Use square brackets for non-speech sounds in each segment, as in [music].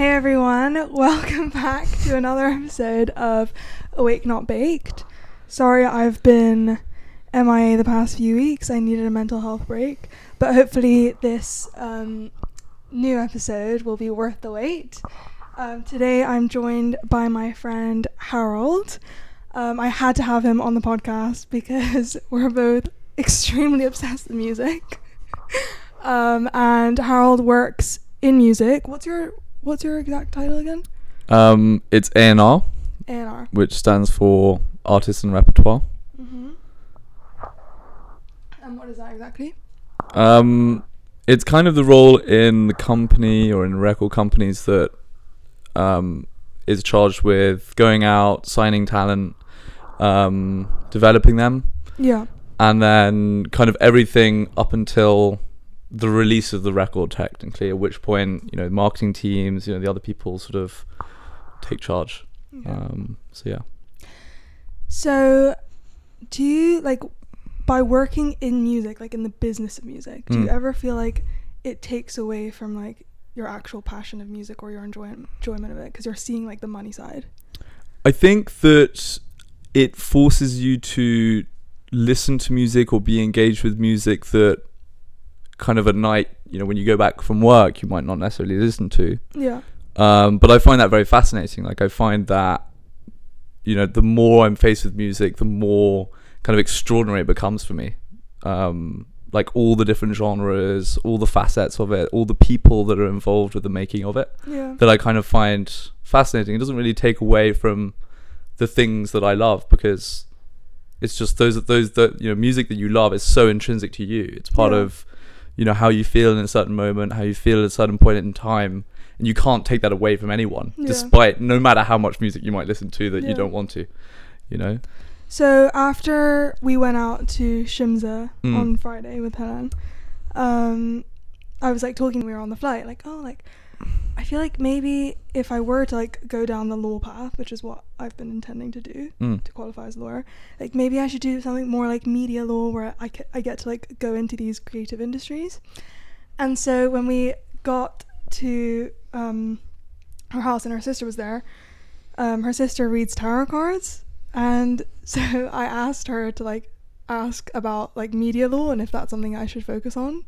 Hey everyone, [laughs] welcome back to another episode of Awake Not Baked. Sorry I've been MIA the past few weeks. I needed a mental health break, but hopefully this um, new episode will be worth the wait. Um, today I'm joined by my friend Harold. Um, I had to have him on the podcast because [laughs] we're both extremely obsessed with music. [laughs] um, and Harold works in music. What's your What's your exact title again? Um, it's A&R, A&R. which stands for Artist and Repertoire. Mm-hmm. And what is that exactly? Um, it's kind of the role in the company or in record companies that um, is charged with going out, signing talent, um, developing them, Yeah. and then kind of everything up until the release of the record, technically. At which point, you know, marketing teams, you know, the other people sort of take charge. Okay. Um, so yeah. So, do you like by working in music, like in the business of music, do you Mm. ever feel like it takes away from like your actual passion of music or your enjoyment enjoyment of it because you're seeing like the money side? I think that it forces you to listen to music or be engaged with music that kind of a night, you know, when you go back from work, you might not necessarily listen to. Yeah. Um, but I find that very fascinating. Like, I find that, you know, the more I'm faced with music, the more kind of extraordinary it becomes for me. Um, like, all the different genres, all the facets of it, all the people that are involved with the making of it Yeah. that I kind of find fascinating. It doesn't really take away from the things that I love because it's just those those that you know music that you love is so intrinsic to you. It's part Yeah. of you know how you feel in a certain moment, how you feel at a certain point in time, and you can't take that away from anyone, Yeah. despite no matter how much music you might listen to that Yeah. you don't want to. You know, So after we went out to Shimza Mm. on Friday with Helen, um, I was like talking. We were on the flight, like, oh, like, I feel like maybe if I were to like go down the law path, which is what I've been intending to do mm. to qualify as a lawyer, like maybe I should do something more like media law, where I, I get to like go into these creative industries. And so when we got to um, her house and her sister was there, um, her sister reads tarot cards, and [laughs] so I asked her to like ask about like media law and if that's something I should focus on,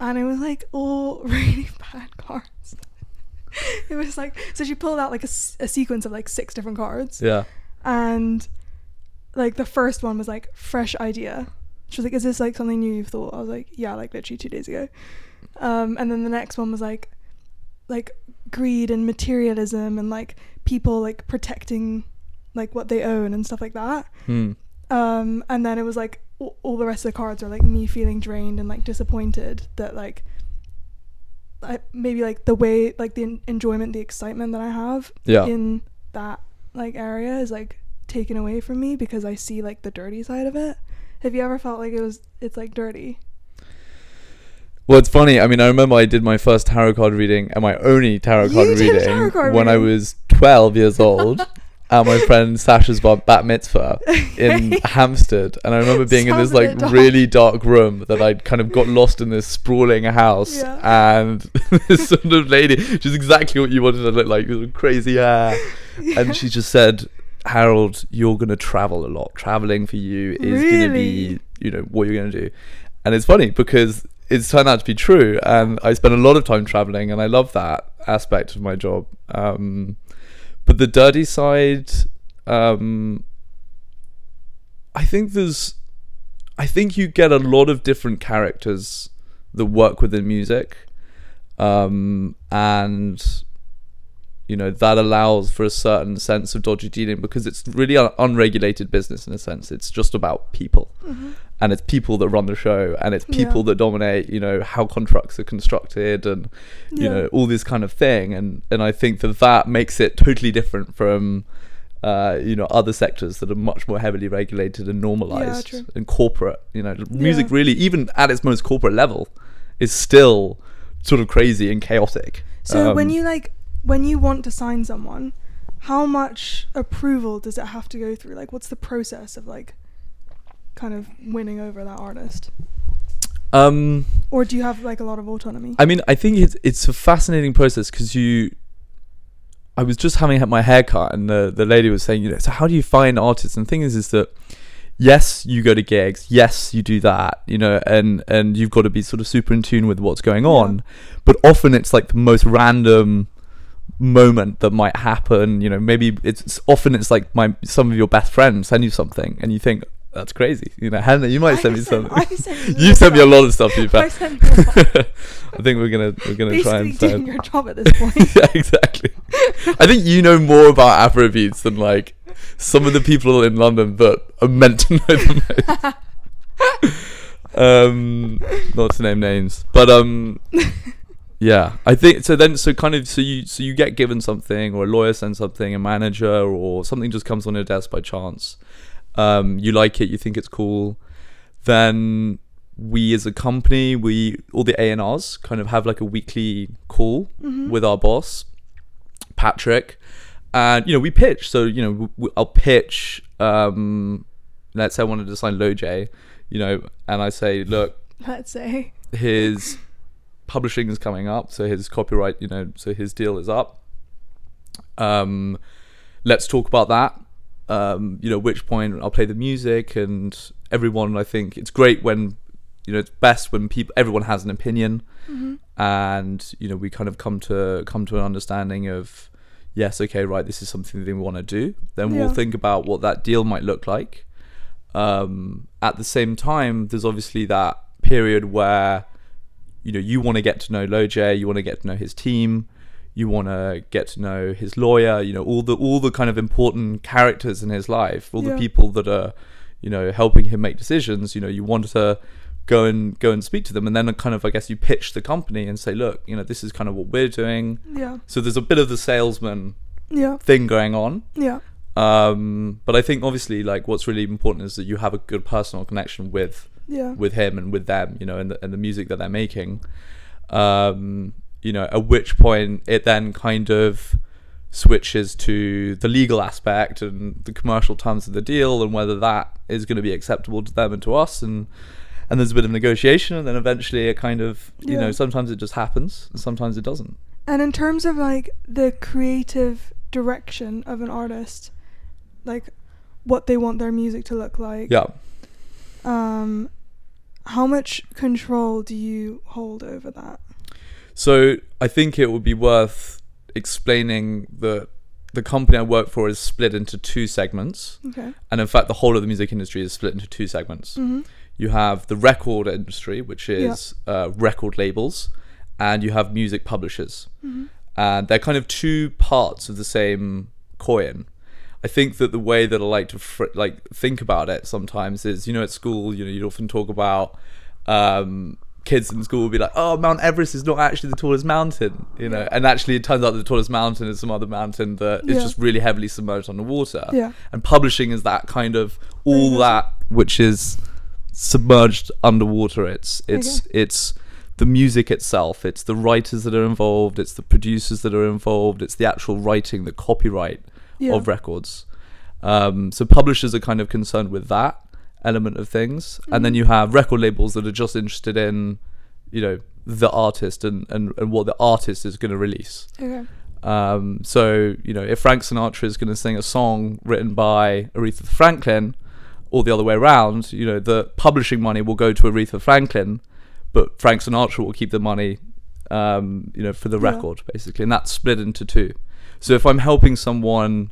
and it was like all [laughs] really bad cards. it was like so she pulled out like a sequence of like six different cards, yeah, and like the first one was like fresh idea. She was like, "Is this like something new you've thought?" I was like, "Yeah, like literally two days ago." Um, and then the next one was like, like greed and materialism and like people like protecting like what they own and stuff like that. mm. Um, and then it was like all, all the rest of the cards are like me feeling drained and like disappointed that like I, maybe like the way like the en- enjoyment, the excitement that I have yeah. in that like area is like taken away from me because I see like the dirty side of it. Have you ever felt like it was it's like dirty? Well, it's funny. I mean, I remember I did my first tarot card reading and my only tarot You card reading tarot card when I was 12 years old [laughs] at my friend Sasha's bar- bat mitzvah in [laughs] Hampstead. And I remember being in this like dark. really dark room that I'd kind of got lost in this sprawling house. Yeah. And [laughs] this sort of lady, she's exactly what you wanted to look like, with crazy hair. And she just said, Harold, you're going to travel a lot. Traveling for you is going to be, you know, what you're going to do. And it's funny because it's turned out to be true. And I spend a lot of time traveling and I love that aspect of my job. Um, but the dirty side, um, I think there's, I think you get a lot of different characters that work within music. Um, and you know that allows for a certain sense of dodgy dealing because it's really an unregulated business in a sense it's just about people Mhm. And it's people that run the show and it's Yeah. people that dominate you know how contracts are constructed and you Yeah. know all this kind of thing and and i think that that makes it totally different from uh, you know other sectors that are much more heavily regulated and normalized true. and corporate you know music Yeah. really even at its most corporate level is still sort of crazy and chaotic So when Um, you like when you want to sign someone, how much approval does it have to go through? Like what's the process of like kind of winning over that artist? um Or do you have like a lot of autonomy? I mean, I think it's it's a fascinating process because you I was just having my hair cut, and the the lady was saying, you know, so how do you find artists? And the thing is, is that yes, you go to gigs, yes, you do that, you know, and and you've got to be sort of super in tune with what's going on, but often it's like the most random moment that might happen. You know, maybe it's, it's often it's like my some of your best friends send you something, and you think that's crazy. You know, Hannah, you might I send me sent- something. I sent you [laughs] sent me a lot of stuff, I sent you a lot. [laughs] I think we're gonna we're gonna try and doing send. your job at [laughs] this point. yeah, exactly. I think you know more about Afrobeats than like some of the people in London that are meant to know the most. um, not to name names, but um, yeah, I think so. Then, so kind of, so you so you get given something, or a lawyer sends something, a manager, or something just comes on your desk by chance. Um, you like it, you think it's cool, then we as a company, we all the A and R's kind of have like a weekly call Mm-hmm. with our boss, Patrick, and you know we pitch. So you know I'll pitch. Um, let's say I wanted to sign Loj, you know, and I say, look, [laughs] Let's say. his publishing is coming up, so his copyright, you know, so his deal is up. Um, let's talk about that. Um, you know, which point I'll play the music, and everyone. I think it's great when, you know, it's best when people, everyone has an opinion, Mm-hmm. and you know, we kind of come to come to an understanding of, yes, okay, right, this is something that we want to do. Then we'll think about what that deal might look like. Um, at the same time, there's obviously that period where you know you want to get to know Loj, you want to get to know his team, you want to get to know his lawyer, you know all the all the kind of important characters in his life, all Yeah. the people that are you know helping him make decisions. You know you want to go and go and speak to them, and then kind of I guess you pitch the company and say, look, you know this is kind of what we're doing. Yeah. So there's a bit of the salesman Yeah. thing going on. Yeah. Um, but I think obviously like what's really important is that you have a good personal connection with Yeah. with him and with them, you know, and the, and the music that they're making. Um, you know, at which point it then kind of switches to the legal aspect and the commercial terms of the deal and whether that is going to be acceptable to them and to us and and there's a bit of negotiation and then eventually it kind of you Yeah. know sometimes it just happens and sometimes it doesn't And in terms of like the creative direction of an artist, like what they want their music to look like, yeah um, how much control do you hold over that? So I think it would be worth explaining that the company I work for is split into two segments. Okay. And in fact, the whole of the music industry is split into two segments. Mm-hmm. You have the record industry, which is uh, record labels, and you have music publishers. Mm-hmm. And they're kind of two parts of the same coin. I think that the way that I like to fr- like think about it sometimes is, you know, at school, you know, you'd often talk about um, kids in school will be like, "Oh, Mount Everest is not actually the tallest mountain," you know, and actually it turns out the tallest mountain is some other mountain that is Yeah. just really heavily submerged underwater. Yeah. And publishing is that kind of all that which is submerged underwater. It's it's it's the music itself. It's the writers that are involved. It's the producers that are involved. It's the actual writing, the copyright Yeah. of records. Um, so publishers are kind of concerned with that element of things, and then Mhm. you have record labels that are just interested in, you know, the artist and and, and what the artist is going to release. Okay. Um, so you know, if Frank Sinatra is going to sing a song written by Aretha Franklin, or the other way around, you know, the publishing money will go to Aretha Franklin, but Frank Sinatra will keep the money, um, you know, for the Yeah. record basically, and that's split into two. So if I'm helping someone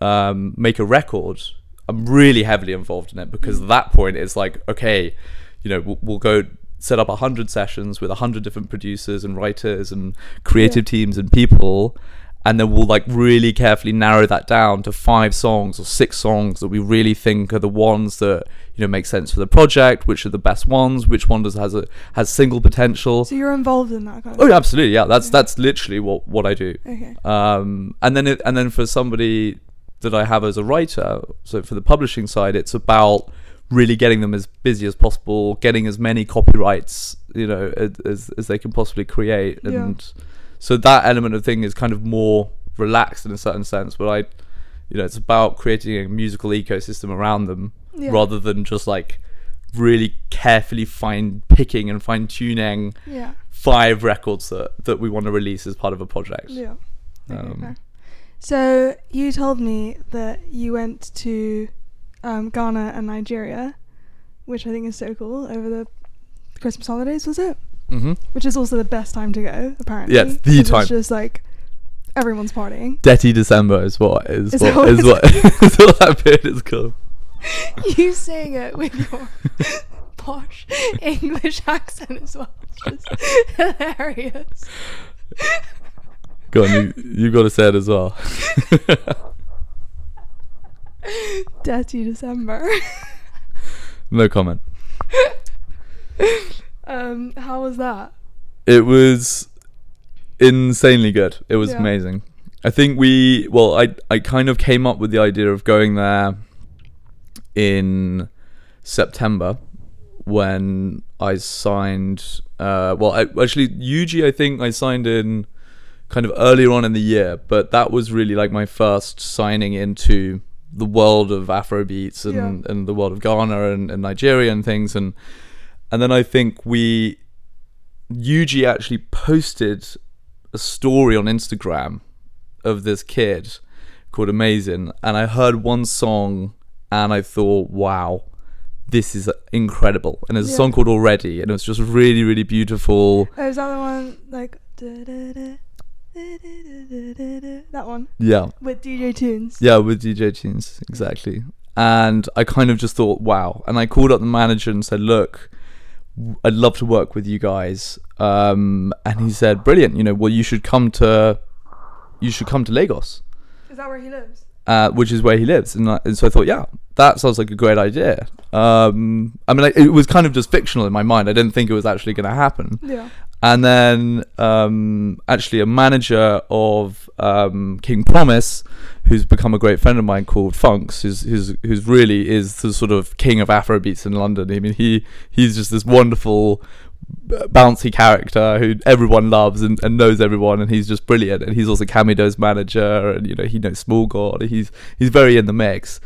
um, make a record, I'm really heavily involved in it because at that point it's like, okay, you know, we'll, we'll go set up a hundred sessions with a hundred different producers and writers and creative teams and people, and then we'll like really carefully narrow that down to five songs or six songs that we really think are the ones that you know make sense for the project, which are the best ones, which one does has a has single potential. So you're involved in that kind of Oh, yeah, absolutely, yeah. That's Yeah. that's literally what what I do Okay. um, and then it, and then for somebody that I have as a writer, so for the publishing side, it's about really getting them as busy as possible, getting as many copyrights, you know, as as, they can possibly create, Yeah. and so that element of thing is kind of more relaxed in a certain sense. But I, you know, it's about creating a musical ecosystem around them Yeah. rather than just like really carefully fine picking and fine tuning Yeah. five records that, that we want to release as part of a project. Yeah. Okay, Um, fair. So you told me that you went to um, Ghana and Nigeria, which I think is so cool over the Christmas holidays. Was it? Mm-hmm. Which is also the best time to go, apparently. Yeah, it's the time. It's just like everyone's partying. Detty December is what is, Is what is what [laughs] is what that period is called. [laughs] you saying it with your [laughs] posh English accent as well. It's just hilarious. Go on, you you got to say it as well. Dirty December. no comment. [laughs] um, how was that? It was insanely good. It was Yeah. amazing. I think we well, I I kind of came up with the idea of going there in September when I signed. Uh, well, I, actually, Eugy I think I signed in kind of earlier on in the year, but that was really like my first signing into the world of Afrobeats and, Yeah. and the world of Ghana and, and Nigeria and things. And and then I think we Eugy actually posted a story on Instagram of this kid called Amexin and I heard one song and I thought wow this is incredible. And there's a song called Already and it was just really really beautiful. Oh, is that the one like da-da-da-da-da-da, that one yeah with DJ Tunez? Yeah, with DJ Tunez, exactly. And I kind of just thought, wow. And I called up the manager and said, look, I'd love to work with you guys. Um, and he said, brilliant. You know, well, you should come to, you should come to Lagos, Is that where he lives? uh, which is where he lives. And, I, and so I thought, yeah, that sounds like a great idea. Um, I mean, like, it was kind of just fictional in my mind. I didn't think it was actually going to happen. Yeah. And then um, actually a manager of um, King Promise, who's become a great friend of mine called Funks, who's, who's, who's really is the sort of king of Afrobeats in London. I mean, he he's just this wonderful bouncy character who everyone loves and, and knows everyone and he's just brilliant. And he's also Camidoh's manager and you know he knows Small God. He's he's very in the mix.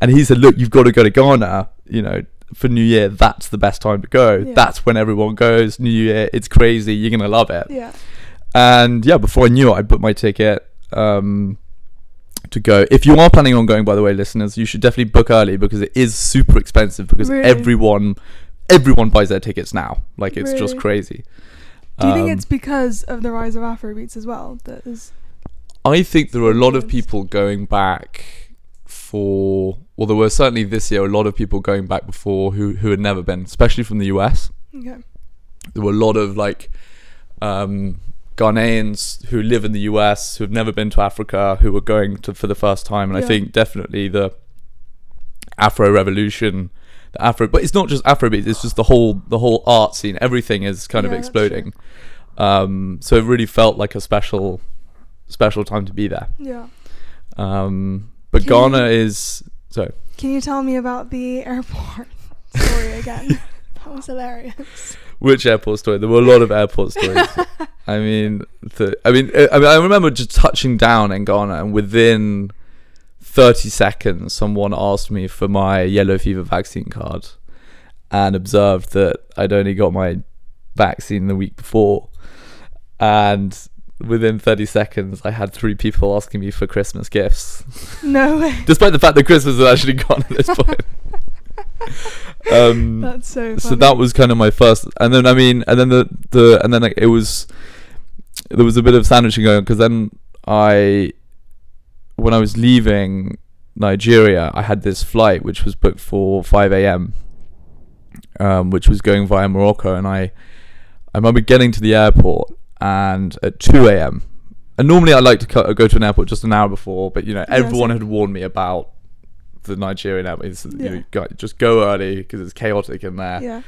And he said look you've got to go to Ghana you know for New Year that's the best time to go Yeah. that's when everyone goes New Year it's crazy you're gonna love it Yeah. and yeah before I knew it I booked my ticket um to go if you are planning on going by the way listeners you should definitely book early because it is super expensive because Really? everyone everyone buys their tickets now like it's just crazy Do you think Um, it's because of the rise of Afrobeats as well? That is. I think there are a lot of people going back for well there were certainly this year a lot of people going back before who who had never been especially from the US Okay. there were a lot of like um Ghanaians who live in the US who have never been to Africa who were going to for the first time and I think definitely the Afro revolution the Afro but it's not just Afrobeat it's just the whole the whole art scene everything is kind of Yeah, true. exploding um so it really felt like a special special time to be there Yeah. um but Can Ghana you- is so Can you tell me about the airport [laughs] story again? [laughs] that was hilarious. which airport story there were a lot of airport stories [laughs] I mean, the, I mean, I mean, I remember just touching down in Ghana, and within thirty seconds, someone asked me for my yellow fever vaccine card, and observed that I'd only got my vaccine the week before, and within thirty seconds, I had three people asking me for Christmas gifts, [laughs] No way. [laughs] despite the fact that Christmas had actually gone at this [laughs] point. um, That's so. so that was kind of my first and then i mean and then the the and then like, it was there was a bit of sandwiching going because then i when i was leaving nigeria i had this flight which was booked for 5 a.m um, which was going via morocco and i i remember getting to the airport and at 2 a.m and normally i like to co- go to an airport just an hour before but you know Yeah, everyone had warned me about the nigerian airport. It's, you know, just go early because it's chaotic in there. Yeah.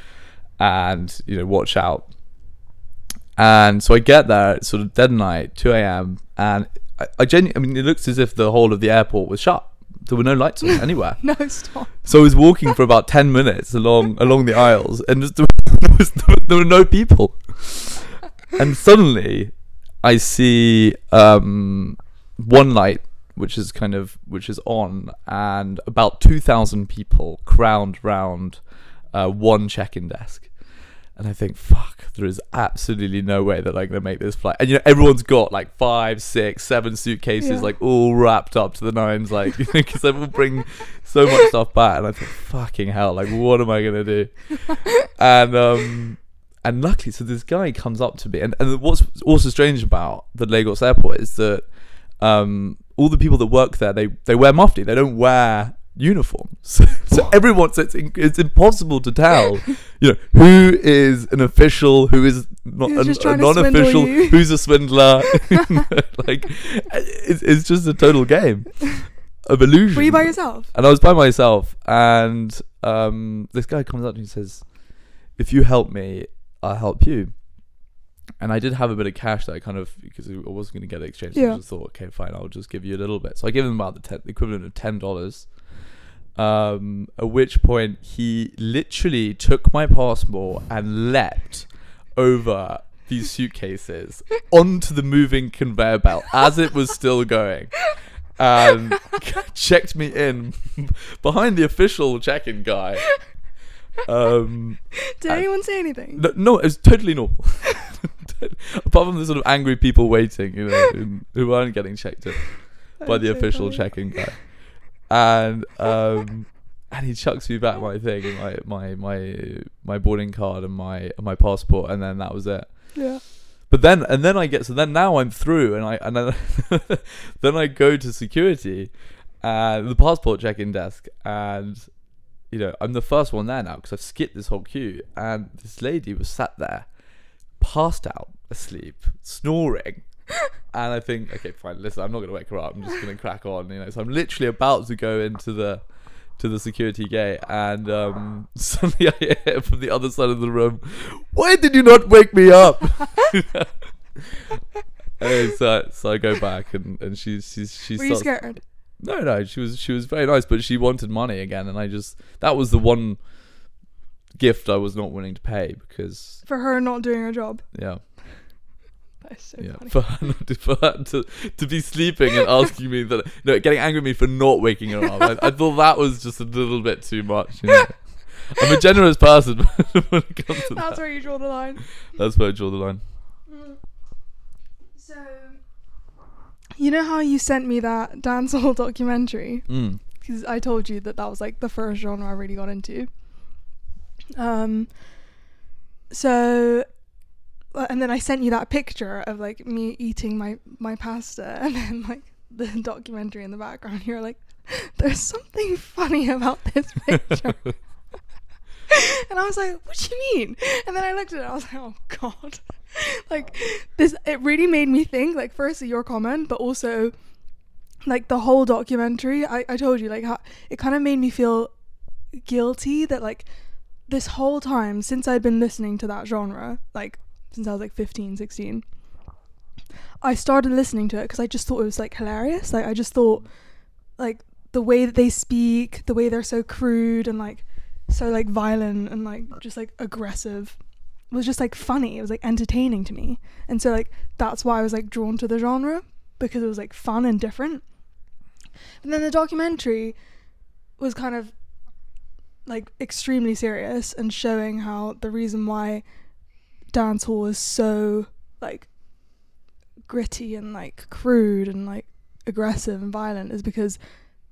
and you know watch out. And so i get there it's sort of dead night 2 a.m and i, I genu- i mean it looks as if the whole of the airport was shut. There were no lights on [laughs] anywhere. No stop. so i was walking for about 10 minutes along along the aisles and just there, was, [laughs] there were no people and suddenly i see um one light which is kind of which is on and about 2000 people crowd round uh, one check-in desk And I think, fuck, there is absolutely no way that I'm gonna make this flight. And you know, everyone's got like five, six, seven suitcases, Yeah. like all wrapped up to the nines, like [laughs] because they will bring so much stuff back. And I thought, fucking hell, like what am I gonna do? [laughs] and um, and luckily, so this guy comes up to me, and and what's also strange about the Lagos airport is that um, all the people that work there, they they wear mufti, they don't wear uniforms. [laughs] So, so everyone, so it's, it's impossible to tell, you know, who is an official, who is not Who's a, just a trying to swindle non-official, who's a swindler. [laughs] [laughs] like, it's, it's just a total game of illusion. Were you by yourself? And I was by myself, and um, this guy comes up to me and says, "If you help me, I'll help you." And I did have a bit of cash that I kind of because I wasn't going to get it exchanged. So Yeah. I just thought, okay, fine, I'll just give you a little bit. So I gave him about the, ten, the equivalent of ten dollars. Um, at which point he literally took my passport and leapt over these suitcases [laughs] onto the moving conveyor belt as it was still going and [laughs] checked me in behind the official check-in guy. Um, Did anyone say anything? no, no, it was totally normal. [laughs] Apart from the sort of angry people waiting, you know, who, who aren't getting checked in by the so official funny. check-in guy, and um, and he chucks me back my thing, my my my my boarding card and my and my passport, and then that was it. Yeah. But then and then I get so then now I'm through and I and then [laughs] then I go to security and the passport check-in desk and you know I'm the first one there now because I've skipped this whole queue and this lady was sat there passed out asleep snoring [laughs] and I think okay fine listen I'm not gonna wake her up I'm just gonna crack on you know so I'm literally about to go into the to the security gate and um, [laughs] suddenly I hear from the other side of the room why did you not wake me up [laughs] and so, so I go back and, and she she she Were you scared? No no she was she was very nice but she wanted money again and I just that was the one gift I was not willing to pay because For her not doing her job. yeah That's so yeah funny. for her, not to, for her to to be sleeping and asking me that no getting angry at me for not waking her up I, I thought that was just a little bit too much you know? [laughs] I'm a generous person [laughs] when it comes to That's that where you draw the line. that's where I draw the line mm. So, you know how you sent me that [laughs] dancehall documentary? mm. Because I told you that that was like the first genre I really got into. Um. So, uh, and then I sent you that picture of like me eating my my pasta, [laughs] and then like the documentary in the background. [laughs] You're like, "There's something funny about this picture." [laughs] and I was like, "What do you mean?" And then I looked at it. And I was like, "Oh God!" [laughs] like this. It really made me think. Like, firstly, your comment, but also like the whole documentary. I I told you like how it kind of made me feel guilty that like this whole time since I'd been listening to that genre, like since I was like 15, 16, I started listening to it because I just thought it was like hilarious. Like I just thought like the way that they speak, the way they're so crude and like so like violent and like just like aggressive was just like funny. It was like entertaining to me. And so like that's why I was like drawn to the genre because it was like fun and different. And then the documentary was kind of like extremely serious and showing how the reason why dancehall is so like gritty and like crude and like aggressive and violent is because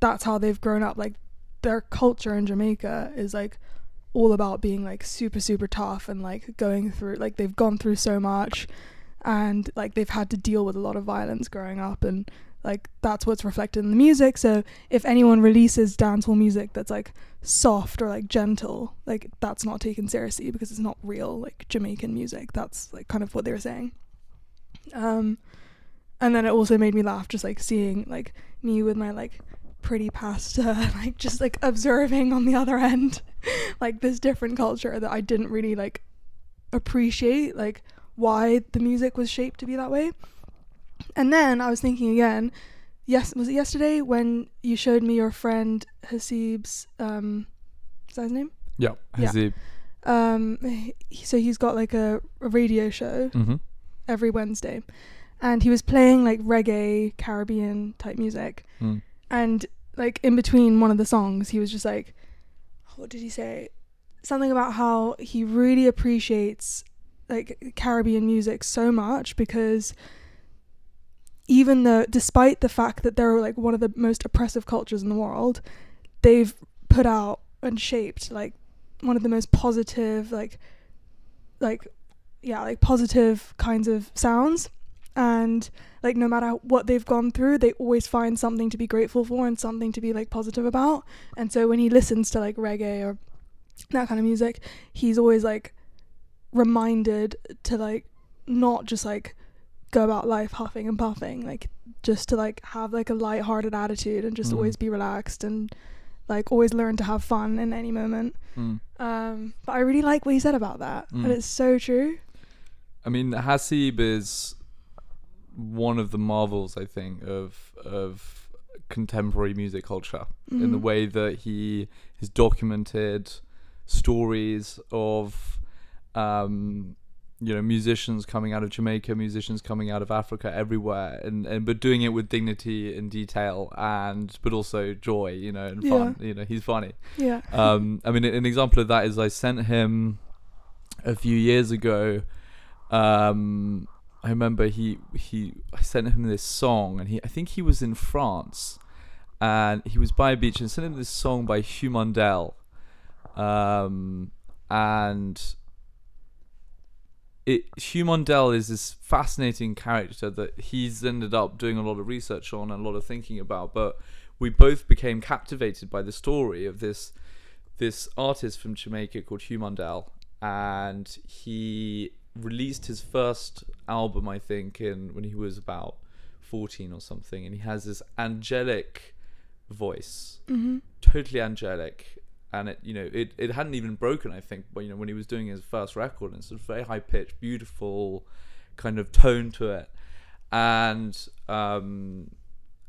that's how they've grown up like their culture in Jamaica is like all about being like super super tough and like going through like they've gone through so much and like they've had to deal with a lot of violence growing up and like that's what's reflected in the music. So if anyone releases dancehall music that's like soft or like gentle like that's not taken seriously because it's not real like jamaican music. That's like kind of what they were saying. Um and then it also made me laugh just like seeing like me with my like pretty pasta [laughs] like just like observing on the other end [laughs] like this different culture that i didn't really like appreciate like why the music was shaped to be that way and then I was thinking again, yes, was it yesterday when you showed me your friend Hasib's um is that his name? yeah Hasib. Yeah. Um he, so he's got like a, a radio show mm-hmm. every Wednesday. And he was playing like reggae Caribbean type music. mm. And like in between one of the songs he was just like what did he say? something about how he really appreciates like Caribbean music so much because even though despite the fact that they're like one of the most oppressive cultures in the world, they've put out and shaped like one of the most positive like like yeah, like positive kinds of sounds and like no matter what they've gone through they always find something to be grateful for and something to be like positive about and so when he listens to like reggae or that kind of music he's always like reminded to like not just like go about life huffing and puffing like just to like have like a light-hearted attitude and just Mm. always be relaxed and like always learn to have fun in any moment Mm. um but i really like what he said about that Mm. and it's so true I mean, Hasib is one of the marvels, I think, of of contemporary music culture in the Mhm. way that he has documented stories of, um, you know, musicians coming out of Jamaica, musicians coming out of Africa, everywhere, and, and but doing it with dignity and detail, and but also joy, you know, and fun. You know, he's funny. yeah Um, I mean, an example of that is I sent him a few years ago. Um, I remember he he I sent him this song, and he I think he was in France, and he was by a beach, and sent him this song by Hugh Mundell, um, and it Hugh Mundell is this fascinating character that he's ended up doing a lot of research on and a lot of thinking about, but we both became captivated by the story of this this artist from Jamaica called Hugh Mundell, and he released his first album, I think, in when he was about fourteen or something, and he has this angelic voice, mm-hmm. totally angelic, and it you know it, it hadn't even broken, I think, but you know when he was doing his first record, and it's a very high pitched, beautiful kind of tone to it, and um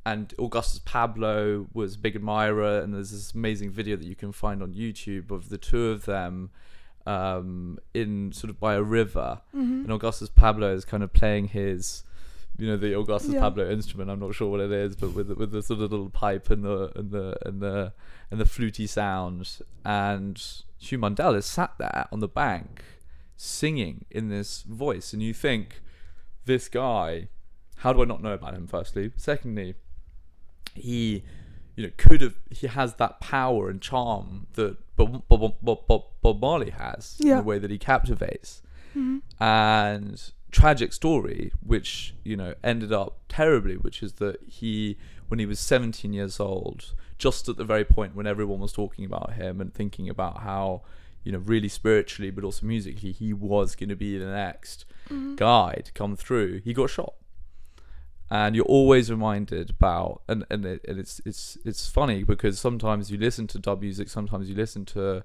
and Augustus Pablo was a big admirer, and there's this amazing video that you can find on YouTube of the two of them um, in sort of by a river, Mm-hmm. and Augustus Pablo is kind of playing his, you know, the Augustus Yeah. Pablo instrument. I'm not sure what it is, but with the, with the sort of little pipe and the and the and the and the fluty sound, and Hugh Mundell is sat there on the bank singing in this voice, and you think, this guy, how do I not know about him? Firstly, secondly, he you know could have he has that power and charm that Bob, Bob, Bob, Bob, Marley has in the way that he captivates Mm-hmm. and tragic story which you know ended up terribly which is that he when he was 17 years old just at the very point when everyone was talking about him and thinking about how you know really spiritually but also musically he was going to be the next Mm-hmm. guy to come through he got shot and you're always reminded about and and, it, and it's it's it's funny because sometimes you listen to dub music sometimes you listen to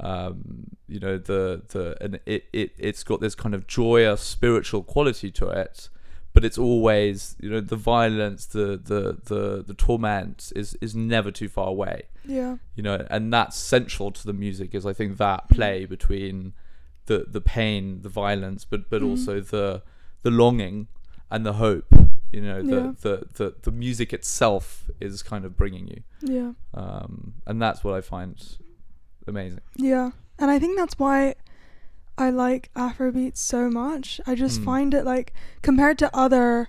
um you know the the and it, it it's got this kind of joyous spiritual quality to it but it's always you know the violence the the the, the torment is is never too far away Yeah. you know and that's central to the music is i think that play between the the pain the violence but but Mhm. also the the longing and the hope you know the, Yeah. the the the music itself is kind of bringing you Yeah. um and that's what i find amazing Yeah. And I think that's why I like Afrobeat so much. I just Mm. find it like compared to other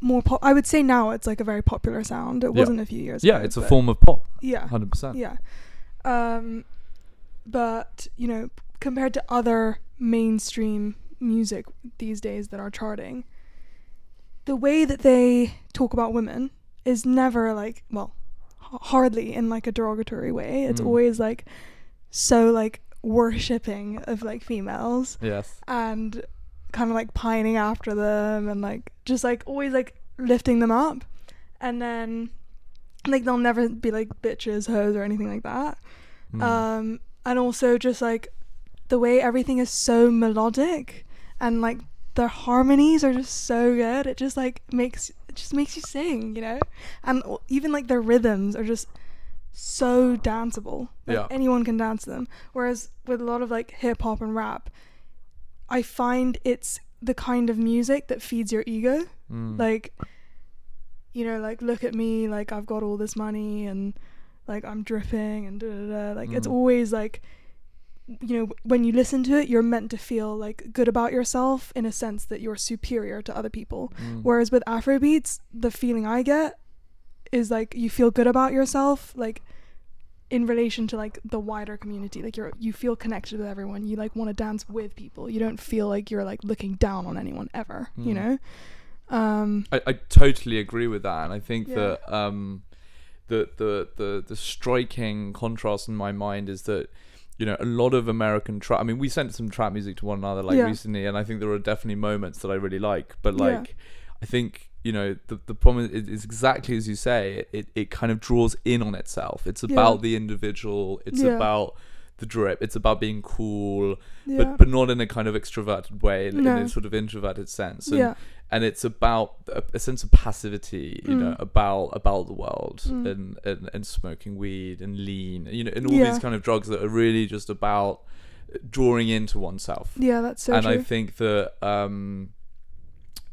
more pop I would say now it's like a very popular sound. It Yeah. wasn't a few years yeah ago. it's a form of pop Yeah. 100% Yeah. Um but, you know, compared to other mainstream music these days that are charting, the way that they talk about women is never like, well, h- hardly in like a derogatory way. It's Mm. always like so like worshipping of like females yes and kind of like pining after them and like just like always like lifting them up and then like they'll never be like bitches hoes or anything like that Mm. um and also just like the way everything is so melodic and like their harmonies are just so good it just like makes it just makes you sing you know and even like their rhythms are just so danceable like Yeah. anyone can dance them whereas with a lot of like hip hop and rap i find it's the kind of music that feeds your ego Mm. like you know like look at me like i've got all this money and like i'm dripping and da da da like it's Mm. always like you know when you listen to it you're meant to feel like good about yourself in a sense that you're superior to other people Mm. whereas with afrobeats the feeling i get is like you feel good about yourself like in relation to like the wider community like you're you feel connected with everyone you like want to dance with people you don't feel like you're like looking down on anyone ever you Mm. know um I, I totally agree with that, and I think Yeah. that um, the, the the the striking contrast in my mind is that you know a lot of American trap. I mean, we sent some trap music to one another like Yeah. recently, and I think there are definitely moments that I really like. But Yeah. like, I think you know the the problem is, is exactly as you say. It it kind of draws in on itself. It's Yeah. about the individual. It's Yeah. about the drip. It's about being cool, yeah but but not in a kind of extroverted way, in, in a sort of introverted sense. And, yeah and it's about a, a sense of passivity, you know, Mm. about about the world Mm. and, and and smoking weed and lean, you know, and all Yeah. these kind of drugs that are really just about drawing into oneself. yeah that's so and true I think that um,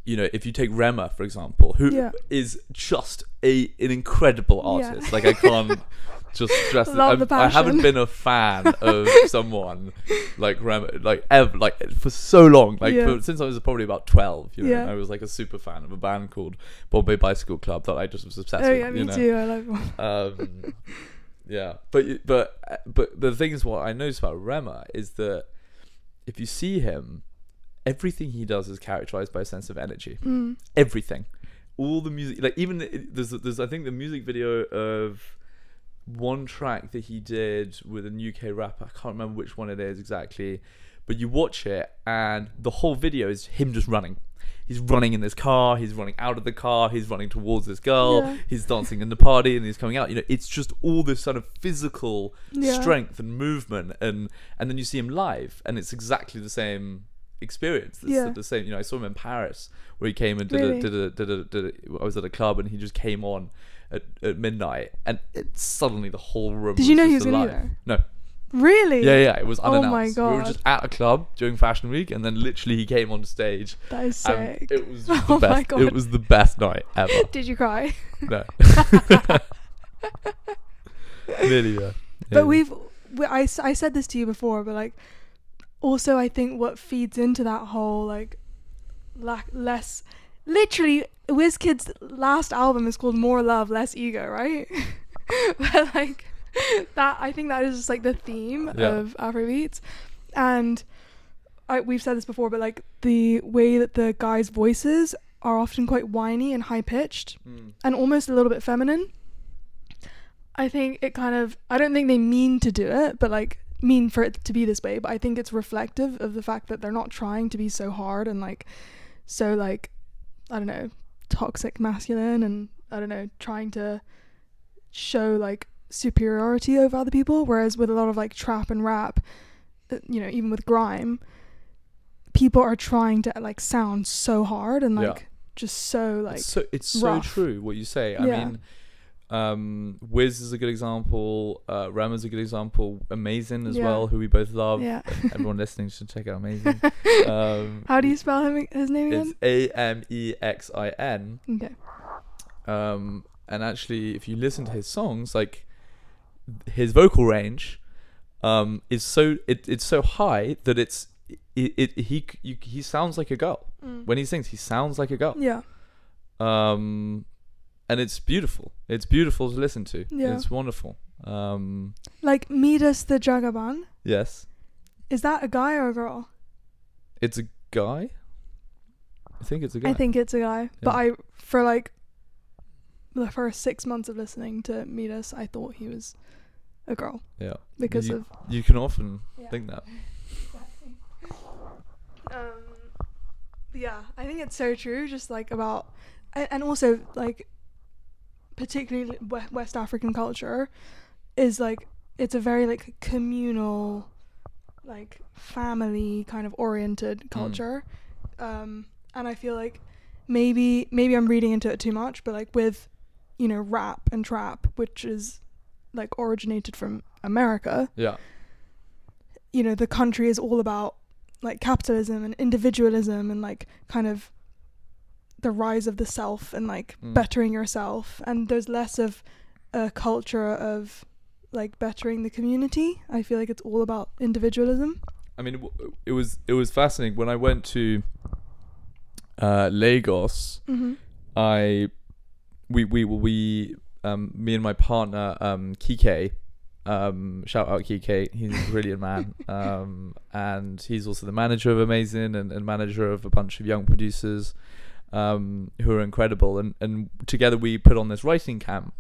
you know, if you take Rema for example, who is Yeah. just a an incredible Yeah. artist, like I can't. [laughs] Just stress it. Love the I haven't been a fan of [laughs] someone like Rema, like ever, like for so long, like Yeah. for, since I was probably about twelve. You know, Yeah. I was like a super fan of a band called Bombay Bicycle Club that I just was obsessed oh with. yeah me know? too i love [laughs] Um, yeah, but but but the thing is, what I noticed about Rema is that if you see him, everything he does is characterized by a sense of energy. mm. Everything, all the music, like even the- there's there's I think the music video of one track that he did with a UK rapper. I can't remember which one it is exactly, but you watch it and the whole video is him just running. He's running in this car. He's running out of the car. He's running towards this girl. Yeah. He's dancing in the party, and he's coming out. You know, it's just all this sort of physical Yeah. strength and movement, and and then you see him live, and it's exactly the same experience. It's Yeah. the same. You know, I saw him in Paris where he came and did Really? a did a did a did a. I was at a club, and he just came on at, at midnight, and it suddenly the whole room. Did you know he was gonna alive. be there? No. really Yeah, yeah, it was Oh my unannounced. We were God. just at a club during Fashion Week, and then literally he came on stage. that is And sick it was [laughs] Oh the my best. God. It was the best night ever. did you cry No. [laughs] [laughs] Nearly there. But we've, we, I, s- I said this to you before, but like, also I think what feeds into that whole like, lack less, literally, Wizkid's last album is called More Love, Less Ego, right? [laughs] but like, that I think that is just like the theme Yeah. of Afrobeats, and I we've said this before, but like the way that the guys' voices are often quite whiny and high pitched Mm. and almost a little bit feminine. I think it kind of I don't think they mean to do it, but like mean for it to be this way, but I think it's reflective of the fact that they're not trying to be so hard and like so like I don't know, toxic masculine and I don't know, trying to show like superiority over other people whereas with a lot of like trap and rap uh, you know, even with grime people are trying to like sound so hard and Yeah. like just so like it's so it's so true what you say. I Yeah. mean, um, Wiz is a good example. Uh, Rema's a good example. Amexin as Yeah. well, who we both love. yeah. [laughs] Everyone listening should check out Amexin. [laughs] Um, How do you spell him his name It's again? A M E X I N. Okay. Um, and actually, if you listen to his songs, like his vocal range, um, is so it, it's so high that it's it, it he you, he sounds like a girl when he sings. He sounds like a girl. yeah. Um, and it's beautiful. It's beautiful to listen to. Yeah. It's wonderful. Um, Like Midas the Jagaban. yes, Is that a guy or a girl? it's a guy. I think it's a guy. I think it's a guy. But I for like the first six months of listening to Midas, I thought he was a girl yeah. because you, of you can often Yeah. think that. [laughs] um yeah i think it's so true just like about and, and also like particularly west african culture is like it's a very like communal like family kind of oriented culture um and i feel like maybe maybe i'm reading into it too much but like with you know rap and trap which is like originated from america Yeah. you know the country is all about like capitalism and individualism and like kind of the rise of the self and like Mm. bettering yourself and there's less of a culture of like bettering the community. I feel like it's all about individualism. I mean, it, w- it was it was fascinating when I went to uh, Lagos. Mm-hmm. I we we we um me and my partner um Kike um shout out Kike he's a brilliant man [laughs] um and he's also the manager of Amexin and, and manager of a bunch of young producers um who are incredible. And and together we put on this writing camp.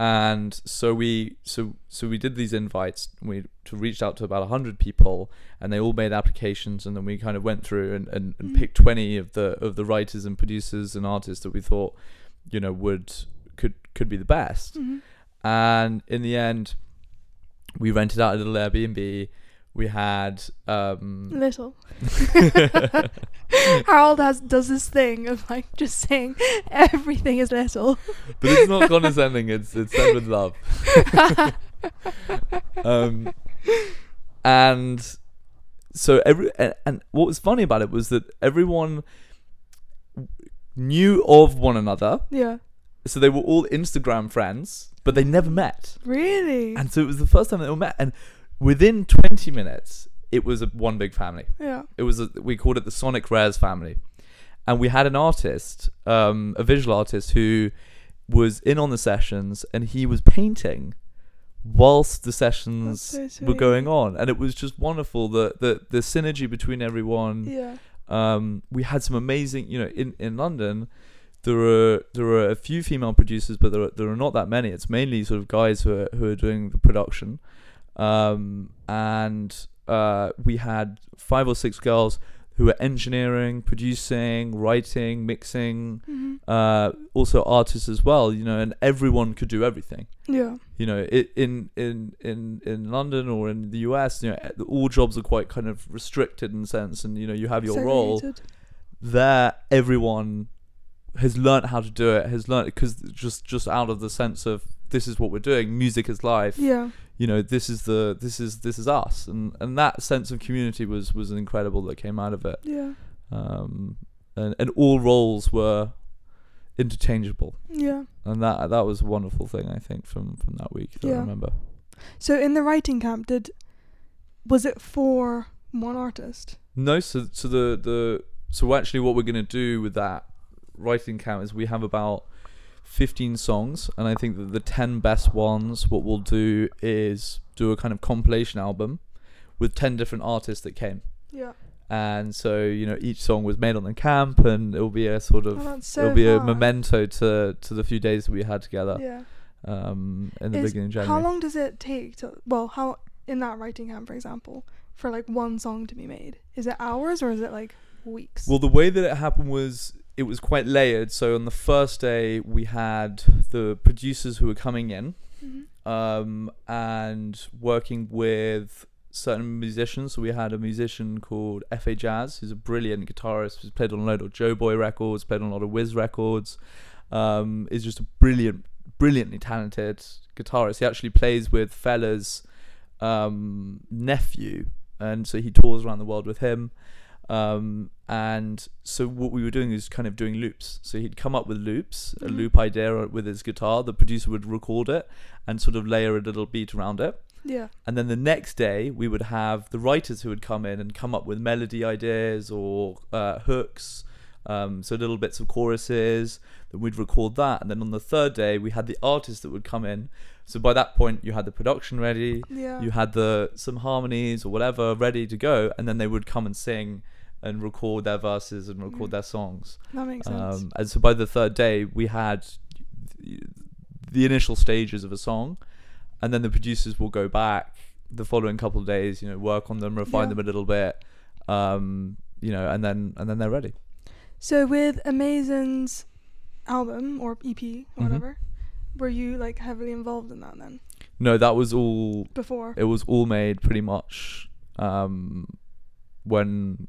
And so we so so we did these invites. We to reached out to about 100 people and they all made applications. And then we kind of went through and, and, and Mhm. picked 20 of the of the writers and producers and artists that we thought you know would could could be the best. Mm-hmm. and in the end we rented out a little airbnb we had um Little. [laughs] Harold has does this thing of like just saying everything is little. but it's not condescending it's it's said with love [laughs] um and so every and, and what was funny about it was that everyone knew of one another yeah. so they were all instagram friends but they never met Really? and so it was the first time they all met and within 20 minutes it was a one big family yeah. it was a, we called it the Sonic Rares family, and we had an artist, um, a visual artist who was in on the sessions, and he was painting whilst the sessions so were going on, and it was just wonderful the the the synergy between everyone. Yeah. Um, we had some amazing, you know, in in London. There are there are a few female producers, but there are, there are not that many. It's mainly sort of guys who are who are doing the production, um, and uh, we had five or six girls who were engineering, producing, writing, mixing, Mm-hmm. uh, also artists as well. You know, and everyone could do everything. Yeah. You know, it, in in in in London or in the US, you know, all jobs are quite kind of restricted in a sense, and you know, you have your role there everyone has learned how to do it has learnt because just just out of the sense of this is what we're doing music is life Yeah. You know this is the this is this is us and and that sense of community was was incredible that came out of it Yeah. um and and all roles were interchangeable Yeah. and that that was a wonderful thing i think from from that week that i Yeah. remember So in the writing camp, did was it for one artist? No, so so the the so actually what we're gonna do with that writing camp is we have about fifteen songs, and I think that the ten best ones, what we'll do is do a kind of compilation album with ten different artists that came, Yeah. and so you know each song was made on the camp, and it'll be a sort Oh, of that's so it'll be a memento to to the few days that we had together Yeah. um in the Is- beginning of How long does it take to well, how in that writing camp, for example, for like one song to be made? Is it hours or is it like weeks? Well, the way that it happened was it was quite layered. So on the first day, we had the producers who were coming in Mhm. um, and working with certain musicians. So we had a musician called F.A. Jazz, who's a brilliant guitarist, who's played on a load of Joeboy records, played on a lot of Wiz records. Um, is just a brilliant, brilliantly talented guitarist. He actually plays with Fela's um, nephew, and so he tours around the world with him. Um, and so what we were doing is kind of doing loops. So he'd come up with loops, a Mhm. loop idea with his guitar. The producer would record it and sort of layer a little beat around it. yeah. And then the next day, we would have the writers who would come in and come up with melody ideas or uh, hooks, um, so little bits of choruses. Then we'd record that, and then on the third day, we had the artists that would come in. So by that point, you had the production ready, Yeah. you had the some harmonies or whatever ready to go, and then they would come and sing and record their verses and record Mm. their songs. that makes sense. Um, and so by the third day, we had the, initial stages of a song, and then the producers will go back the following couple of days, you know, work on them, refine Yeah. them a little bit, um, you know, and then and then they're ready. So with Amexin's album or EP or Mhm. whatever, were you like heavily involved in that then No, that was all. before? It was all made pretty much um, when,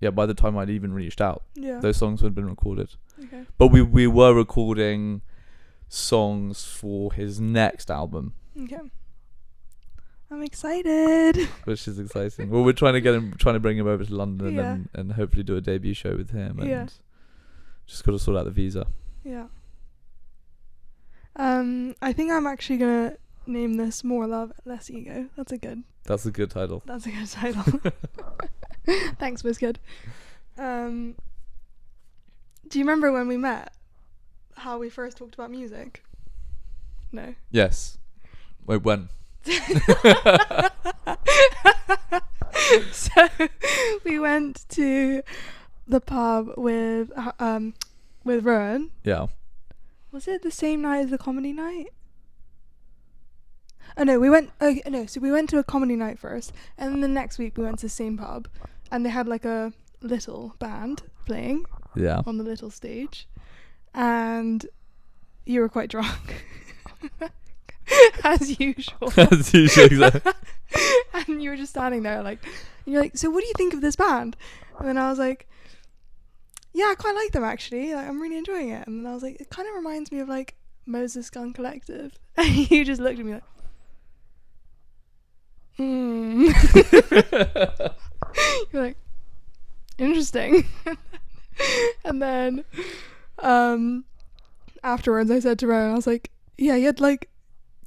yeah. By the time I'd even reached out, yeah. those songs had been recorded. okay. But we we were recording songs for his next album. Okay. I'm excited. [laughs] which is exciting. well, we're trying to get him, trying to bring him over to London Yeah. and, and hopefully do a debut show with him. And Yeah. just got to sort out the visa. Yeah. Um, I think I'm actually gonna name this "More Love, Less Ego." That's a good. That's a good title. That's a good title. [laughs] [laughs] [laughs] Thanks, WizKid. Um, do you remember when we met? How we first talked about music? No. Yes. Wait, when? [laughs] [laughs] so we went to the pub with uh, um with Rowan. Yeah. Was it the same night as the comedy night? Oh no, we went. Oh no, so we went to a comedy night first, and then the next week we went to the same pub, and they had like a little band playing Yeah. on the little stage, and you were quite drunk, [laughs] as usual. [laughs] As usual. exactly. [laughs] and you were just standing there like you're like so what do you think of this band and then i was like yeah i quite like them actually like, i'm really enjoying it and then i was like it kind of reminds me of like Moses Gunn Collective and you just looked at me like hmm [laughs] you're like interesting [laughs] and then um afterwards i said to Rowan, i was like yeah he had like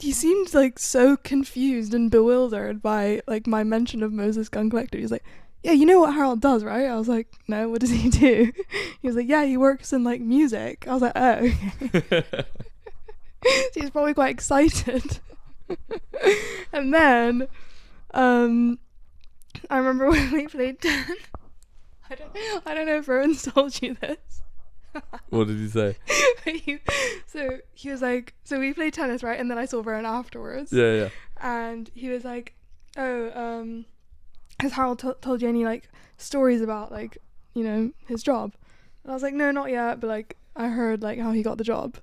he seemed like so confused and bewildered by like my mention of Moses Gunn Collective. He's like, "Yeah, you know what Harold does, right?" I was like, "No, what does he do?" [laughs] He was like, "Yeah, he works in like music." I was like, "Oh." okay." so he's probably quite excited. and then, um, I remember when we played [laughs] ten. I don't, I don't know if Rowan's [laughs] told you this. what did he say? [laughs] He, so he was like, so we played tennis, right? And then I saw Rowan afterwards, Yeah, yeah. and he was like, oh, um, has Harold t- told you any like stories about like you know his job? And I was like, no, not yet, but like I heard like how he got the job.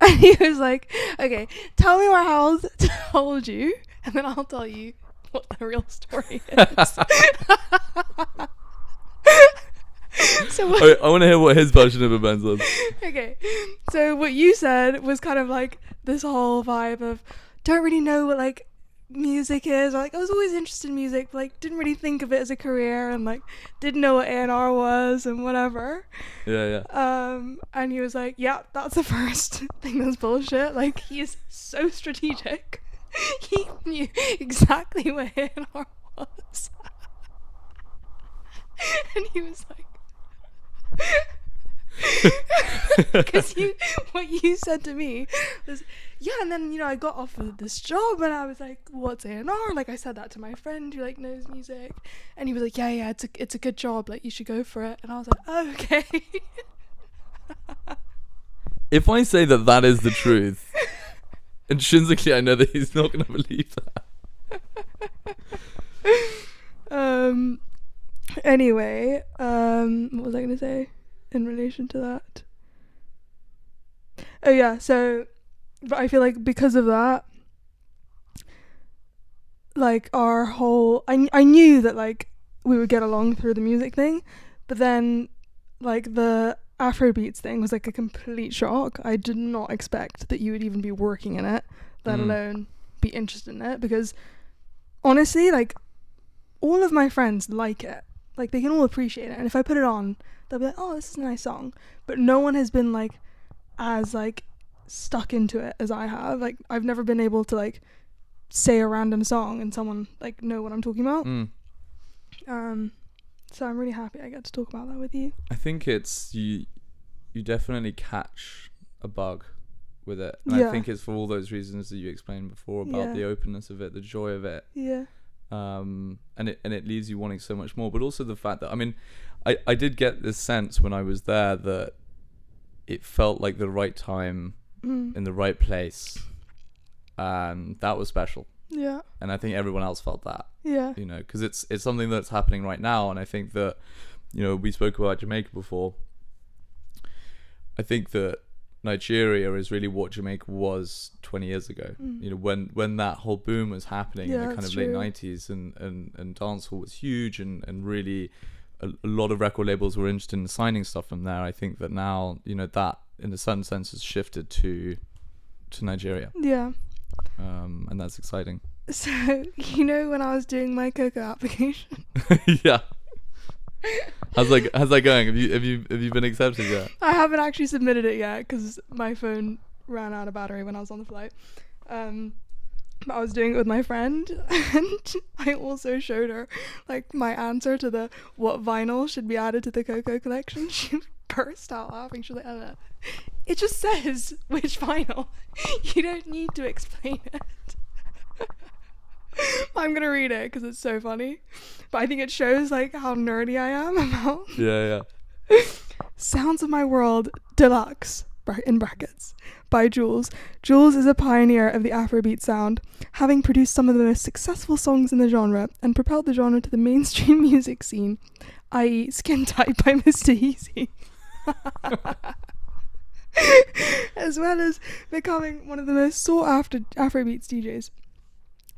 And he was like, okay, tell me what Harold told you, and then I'll tell you what the real story [laughs] is. [laughs] so what, I, I want to hear what his version of events was. okay. So what you said was kind of like this whole vibe of don't really know what like music is. Like I was always interested in music, but like didn't really think of it as a career and like didn't know what A&R was and whatever. Yeah, yeah. Um and he was like, "Yeah, that's the [laughs] first thing that's bullshit." Like he is so strategic. [laughs] he knew exactly what [laughs] A&R was. and he was like [laughs] because you what you said to me was yeah and then you know i got offered this job and i was like what's A&R like i said that to my friend who like knows music. And he was like yeah yeah it's a it's a good job. Like you should go for it. And i was like oh, okay. If I say that that is the truth, intrinsically I know that he's not going to believe that. um anyway um what was i going to say in relation to that oh yeah so but i feel like because of that like our whole I, I knew that like we would get along through the music thing but then like the afrobeats thing was like a complete shock. I did not expect that you would even be working in it let Mm. alone be interested in it because honestly like all of my friends like it. Like they can all appreciate it and if i put it on they'll be like oh this is a nice song. But no one has been like as like stuck into it as i have. Like i've never been able to like say a random song and someone like know what i'm talking about. Mm. um so i'm really happy i get to talk about that with you I think it's you. You definitely catch a bug with it, and Yeah. I think it's for all those reasons that you explained before about Yeah. the openness of it, the joy of it, yeah um, and it and it leaves you wanting so much more. But also the fact that I mean, I I did get this sense when I was there that it felt like the right time mm. in the right place, and that was special. Yeah. And I think everyone else felt that. yeah. you know because it's it's something that's happening right now and i think that you know we spoke about jamaica before. I think that nigeria is really what jamaica was 20 years ago. Mm. you know when when that whole boom was happening in the kind of late 90s and and and dancehall was huge and and really a, a lot of record labels were interested in signing stuff from there. I think that now you know that in a certain sense has shifted to to nigeria. Yeah um and that's exciting [laughs] so you know when i was doing my coca application [laughs] yeah. How's that? How's that going? Have you have you have you been accepted yet? I haven't actually submitted it yet because my phone ran out of battery when I was on the flight. Um, I was doing it with my friend, [laughs] and I also showed her like my answer to the what vinyl should be added to the Coco collection. [laughs] She burst out laughing. She was like, Ella, "It just says which vinyl. [laughs] You don't need to explain it." I'm gonna read it because it's so funny. But I think it shows like how nerdy I am about Yeah, yeah. Sounds of My World Deluxe in brackets by Juls. Juls is a pioneer of the Afrobeat sound, having produced some of the most successful songs in the genre and propelled the genre to the mainstream [laughs] music scene, i.e., Skin Tight by [laughs] Mr. Eazi. [laughs] as well as becoming one of the most sought after Afrobeats DJs.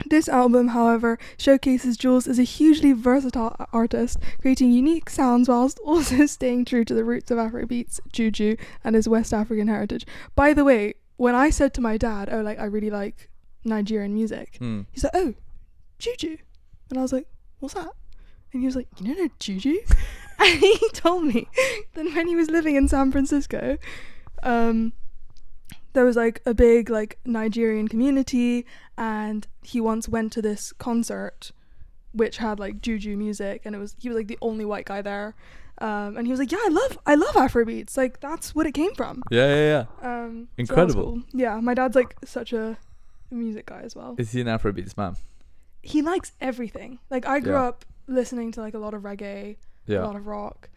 This album, however, showcases Juls as a hugely versatile artist, creating unique sounds whilst [laughs] also staying true to the roots of Afrobeats, Juju, and his West African heritage. By the way, when I said to my dad, "Oh, like I really like Nigerian music," Hmm. he's like, "Oh, Juju," and I was like, "What's that?" And he was like, "You don't know Juju?" [laughs] and he told me [laughs] that when he was living in San Francisco, um, there was like a big like Nigerian community, and he once went to this concert, which had like Juju music, and it was he was like the only white guy there, um, and he was like, "Yeah, I love I love Afrobeats, like that's what it came from." Yeah, yeah, yeah. Um, so Incredible. cool. Yeah, my dad's like such a music guy as well. Is he an Afrobeats man? He likes everything. Like I grew Yeah. up listening to like a lot of reggae, a lot of rock,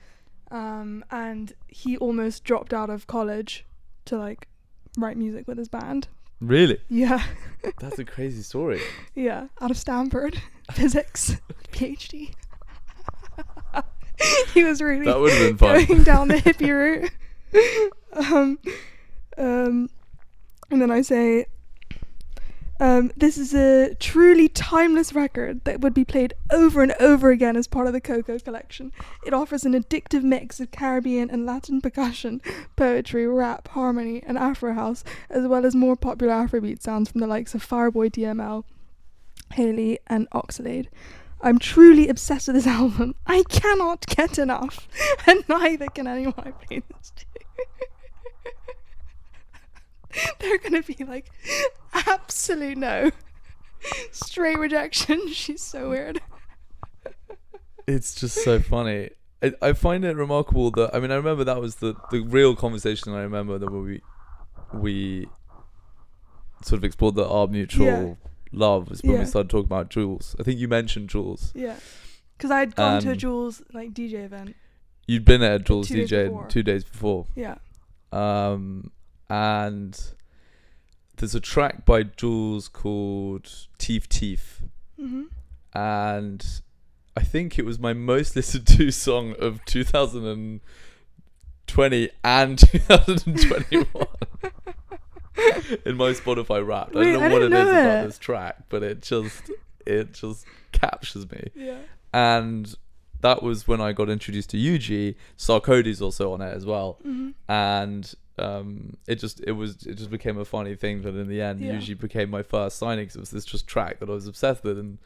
um, and he almost dropped out of college to like write music with his band. Really? Yeah, [laughs] That's a crazy story. yeah, out of Stanford, [laughs] physics, PhD. [laughs] he was really That would have been fun. going down the hippie route. um, um, and then I say, um, this is a truly timeless record that would be played over and over again as part of the Coco collection. It offers an addictive mix of Caribbean and Latin percussion, poetry, rap, harmony, and Afro house, as well as more popular Afrobeat sounds from the likes of Fireboy DML, Haley, and Oxlade. I'm truly obsessed with this [laughs] album. I cannot get enough, [laughs] and neither can anyone I play this to. [laughs] They're gonna be like, absolute no, [laughs] straight rejection. [laughs] She's so weird. It's just so funny. I, I find it remarkable that I mean I remember that was the the real conversation I remember that we we sort of explored the our mutual Yeah. love was when Yeah. we started talking about Juls. I think you mentioned Juls. Yeah, because I'd gone to a Um, Juls like DJ event. You'd been at a Juls two DJ two days before. Yeah. Um, and there's a track by Juls called Teeth Teeth. hmm and I think it was my most [laughs] listened to song of 2020 and [laughs] 2021 in my Spotify Wrapped. I don't know I what it didn't is know about this track, but it just it just captures me. Yeah. And that was when I got introduced to Eugy. Sarkodie's also on it as well, hmm and um, it just it was it just became a funny thing that in the end Yeah. usually became my first signing 'cause it was this just track that I was obsessed with and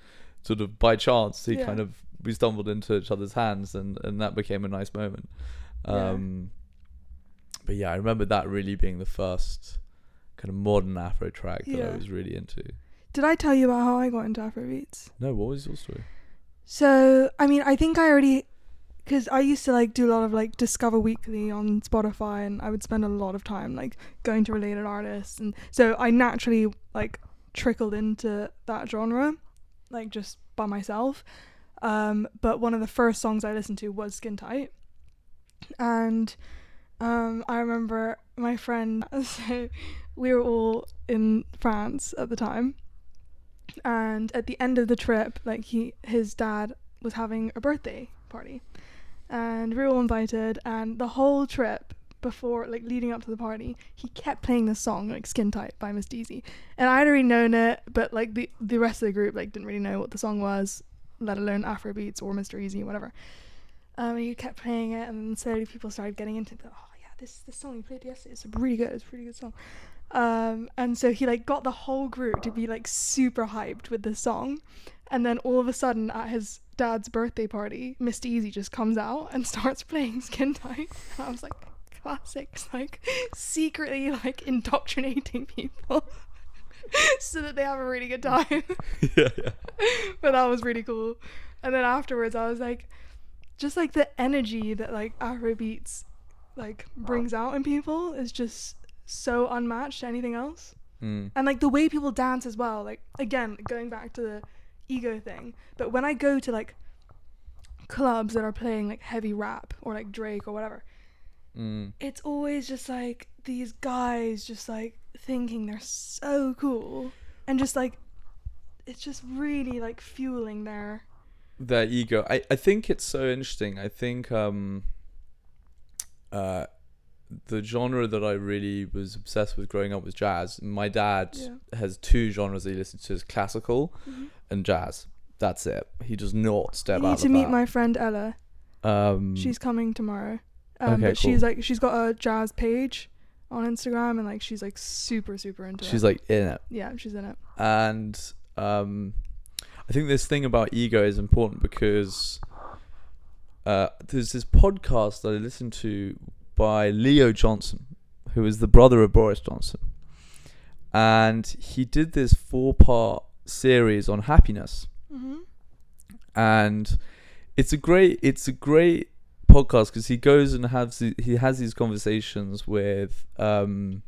sort of by chance he Yeah. kind of we stumbled into each other's hands and and that became a nice moment Yeah. um but yeah I remember that really being the first kind of modern afro track that Yeah. I was really into Did I tell you about how I got into Afro beats no what was your story So, I mean, I think I already, because I used to like do a lot of like Discover Weekly on Spotify, and I would spend a lot of time like going to related artists, and so I naturally like trickled into that genre, like just by myself. Um, but one of the first songs I listened to was Skin Tight, and um, I remember my friend. [laughs] So we were all in France at the time, and at the end of the trip like he his dad was having a birthday party and we were all invited and the whole trip before like leading up to the party he kept playing this song like skin tight by Mr Eazi. And i'd already known it but like the the rest of the group like didn't really know what the song was let alone afrobeats or Mr Eazi whatever. Um he kept playing it and slowly people started getting into it oh yeah this this song you played yesterday it's a really good it's a pretty good song. Um, and so he like got the whole group to be like super hyped with this song, and then all of a sudden at his dad's birthday party, Mr. Eazi just comes out and [laughs] starts playing Skin Tight. And I was like, classics, like secretly like indoctrinating people. [laughs] so that they have a really good time. [laughs] yeah, yeah. but that was really cool. And then afterwards, I was like, just like the energy that like Afrobeats like brings out in people is just so unmatched to anything else. Mm. And like the way people dance as well. Like again, going back to the ego thing. But when I go to like clubs that are playing like heavy rap or like Drake or whatever, Mm. it's always just like these guys just like thinking they're so cool and just like it's just really like fueling their their ego. I, I think it's so interesting. I think um uh the genre that I really was obsessed with growing up was jazz. My dad Yeah. has two genres that he listens to: is classical Mhm. And jazz. That's it. He does not step you out need to of meet that. my friend Ella. um, She's coming tomorrow. Um, Okay, but she's like she's got a jazz page on Instagram and like she's like super super into it. she's it. like in it, yeah, she's in it. and um, I think this thing about ego is important because uh, there's this podcast that I listened to by Leo Johnson, who is the brother of Boris Johnson, and he did this four-part series on happiness, Mm-hmm. and it's a great it's a great podcast because he goes and has he has these conversations with um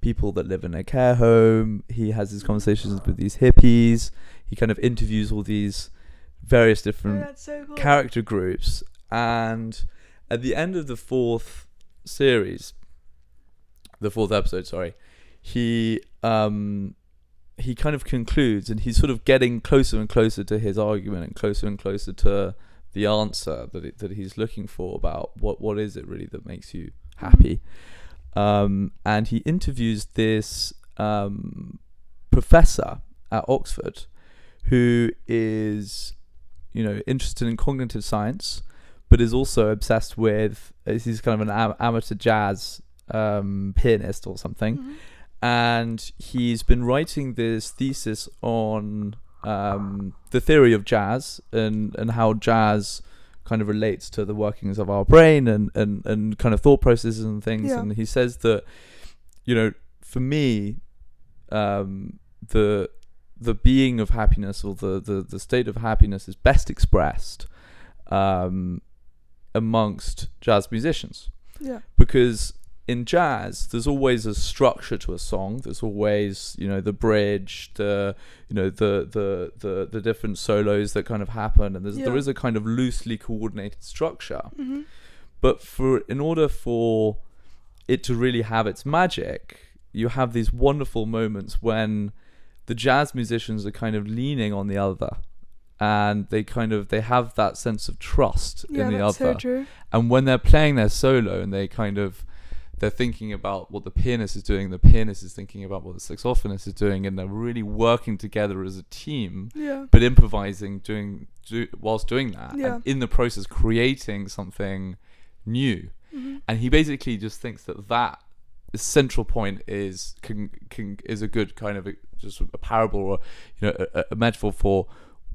people that live in a care home he has these conversations with these hippies he kind of interviews all these various Oh, different that's so cool. character groups and at the end of the fourth series the fourth episode sorry he um he kind of concludes and he's sort of getting closer and closer to his argument and closer and closer to the answer that it, that he's looking for about what what is it really that makes you happy um and he interviews this um professor at Oxford who is you know interested in cognitive science but is also obsessed with he's kind of an am- amateur jazz um pianist or something Mhm. And he's been writing this thesis on um, the theory of jazz and, and how jazz kind of relates to the workings of our brain and, and, and kind of thought processes and things. Yeah. And he says that, you know, for me, um, the the being of happiness or the, the, the state of happiness is best expressed um, amongst jazz musicians Yeah. because in jazz there's always a structure to a song there's always you know the bridge the you know the the the, the different solos that kind of happen and there's, Yeah. is a kind of loosely coordinated structure Mm-hmm. but for in order for it to really have its magic you have these wonderful moments when the jazz musicians are kind of leaning on the other and they kind of they have that sense of trust Yeah, in the other so and when they're playing their solo and they kind of they're thinking about what the pianist is doing the pianist is thinking about what the saxophonist is doing and they're really working together as a team Yeah. but improvising doing do, whilst doing that Yeah. and in the process creating something new Mm-hmm. and he basically just thinks that that central point is can, can is a good kind of a, just a parable or you know a, a metaphor for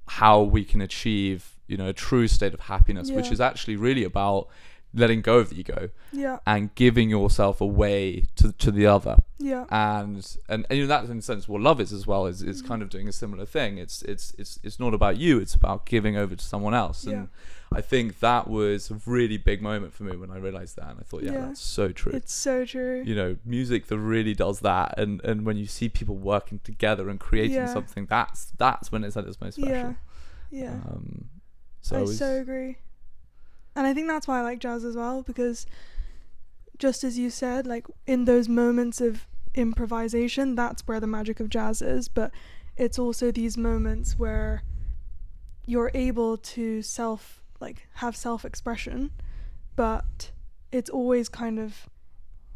how we can achieve you know a true state of happiness which is actually really about letting go of the ego Yeah. and giving yourself away to to the other Yeah. and and, and you know that's in a sense what love is as well is is kind of doing a similar thing it's it's it's it's not about you it's about giving over to someone else and i think that was a really big moment for me when i realized that and i thought yeah, Yeah. that's so true It's so true. you know music that really does that and and when you see people working together and creating Yeah. something that's that's when it's at its most special Yeah. Yeah. um so I was- so agree. And I think that's why I like jazz as well because just as you said, like in those moments of improvisation, that's where the magic of jazz is, but it's also these moments where you're able to self like have self-expression, but it's always kind of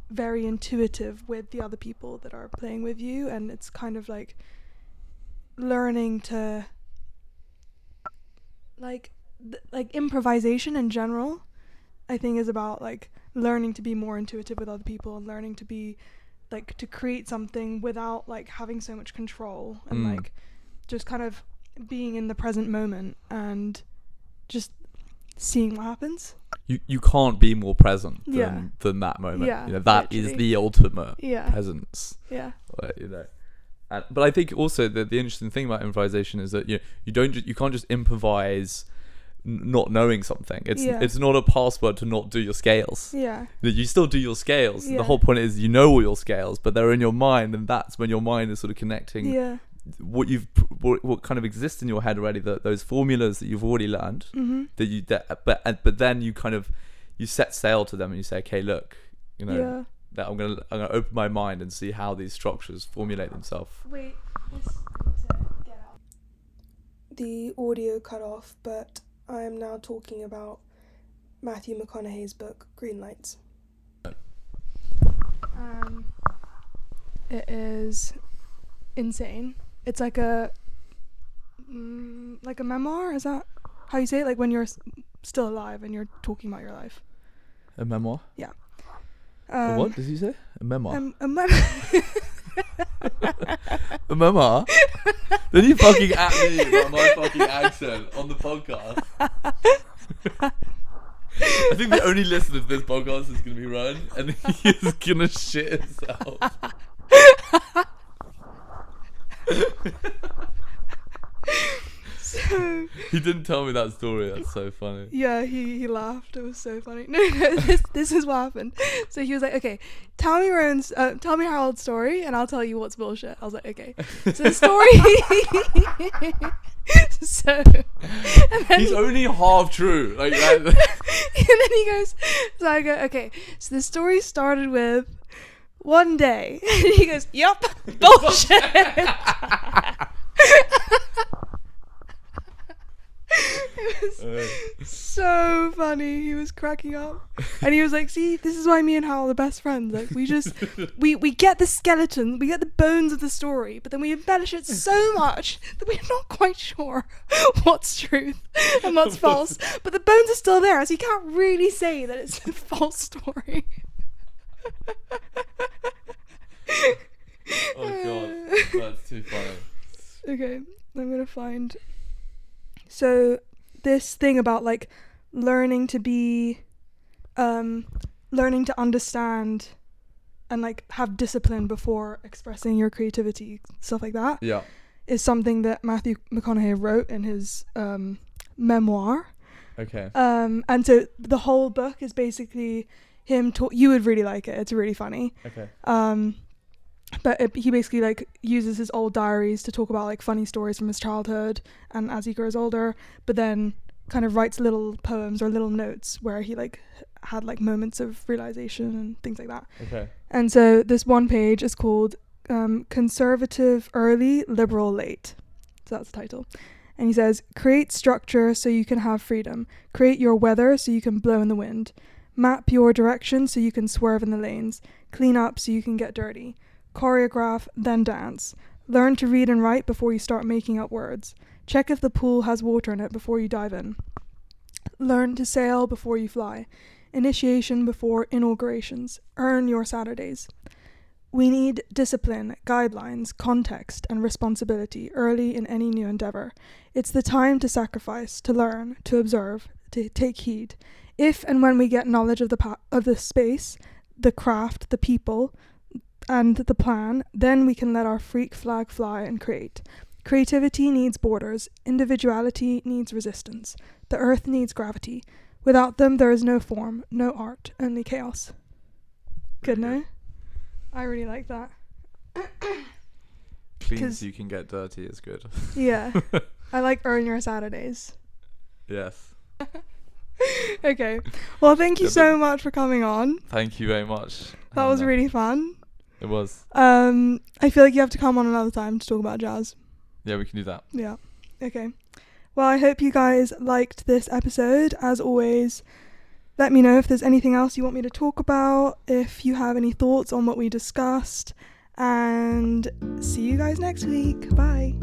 very intuitive with the other people that are playing with you. And it's kind of like learning to like th- like improvisation in general i think is about like learning to be more intuitive with other people and learning to be like to create something without like having so much control and Mm. like just kind of being in the present moment and just seeing what happens you you can't be more present than Yeah. than that moment Yeah, you know that is literally. the ultimate yeah presence yeah you know And, but I think also that the interesting thing about improvisation is that you you don't ju- you can't just improvise not knowing something. It's Yeah. it's not a password to not do your scales. Yeah. You still do your scales. Yeah. The whole point is you know all your scales, but they're in your mind, and that's when your mind is sort of connecting Yeah. what you've what, what kind of exists in your head already. That those formulas that you've already learned Mm-hmm. that you that, but and- but then you kind of you set sail to them and you say, okay, look, you know yeah. that I'm gonna I'm gonna open my mind and see how these structures formulate themselves. Wait. Let's get out the audio cut off, but I am now talking about Matthew McConaughey's book Green Lights. Um, it is insane. It's like a mm, like a memoir. Is that how you say it? Like when you're s- still alive and you're talking about your life. A memoir. Um, a what does he say? A memoir. Um, a mem- [laughs] [laughs] [laughs] a memoir. then you fucking at me about my fucking accent on the podcast. I think the only listener to this podcast is gonna be Ryan, and [laughs] he's gonna shit himself. [laughs] [laughs] so [laughs] He didn't tell me that story. That's so funny. yeah, he, he laughed. It was so funny. [laughs] No, no, this this is what happened. So he was like, "Okay, tell me your own, uh, tell me Harold's story, and I'll tell you what's bullshit." I was like, "Okay." So the story. so, He's only half true. Like that. and then he goes, "So I go, okay." So the story started with one day, and he goes, "Yep, bullshit." [laughs] it was Uh, so funny. He was cracking up, and he was like, "See, this is why me and Hal are the best friends. Like, we just [laughs] we we get the skeleton, we get the bones of the story, but then we embellish it so much that we're not quite sure [laughs] what's truth and what's false. But the bones are still there, so you can't really say that it's a false story." oh god, that's too funny. Okay, I'm gonna find. So, this thing about like learning to be, um, learning to understand, and like have discipline before expressing your creativity, stuff like that, Yeah. is something that Matthew McConaughey wrote in his um, memoir. Okay. Um, and so the whole book is basically him. Ta- you would really like it. It's really funny. Okay. Um, but it, he basically like uses his old diaries to talk about like funny stories from his childhood and as he grows older. But then kind of writes little poems or little notes where he like had like moments of realization and things like that. Okay. And so this one page is called um, "Conservative Early, Liberal Late." So that's the title. And he says, "Create structure so you can have freedom. Create your weather so you can blow in the wind. Map your direction so you can swerve in the lanes. Clean up so you can get dirty. Choreograph, then dance. Learn to read and write before you start making up words. Check if the pool has water in it before you dive in. Learn to sail before you fly. Initiation before inaugurations. Earn your Saturdays. We need discipline, guidelines, context, and responsibility early in any new endeavor. It's the time to sacrifice, to learn, to observe, to take heed. If and when we get knowledge of the pa- of the space, the craft, the people, and the plan, then we can let our freak flag fly and create. Creativity needs borders, individuality needs resistance. The earth needs gravity. Without them, there is no form, no art, only chaos. Good, no? I really like that. [coughs] Clean so you can get dirty is good. Yeah. [laughs] I like earn your Saturdays. yes. [laughs] okay. Well, thank you so much for coming on. Thank you very much. That was uh, really fun. It was. Um, I feel like you have to come on another time to talk about jazz. Yeah, we can do that. Yeah. Okay. Well, I hope you guys liked this episode. As always, let me know if there's anything else you want me to talk about, if you have any thoughts on what we discussed, and see you guys next week. Bye.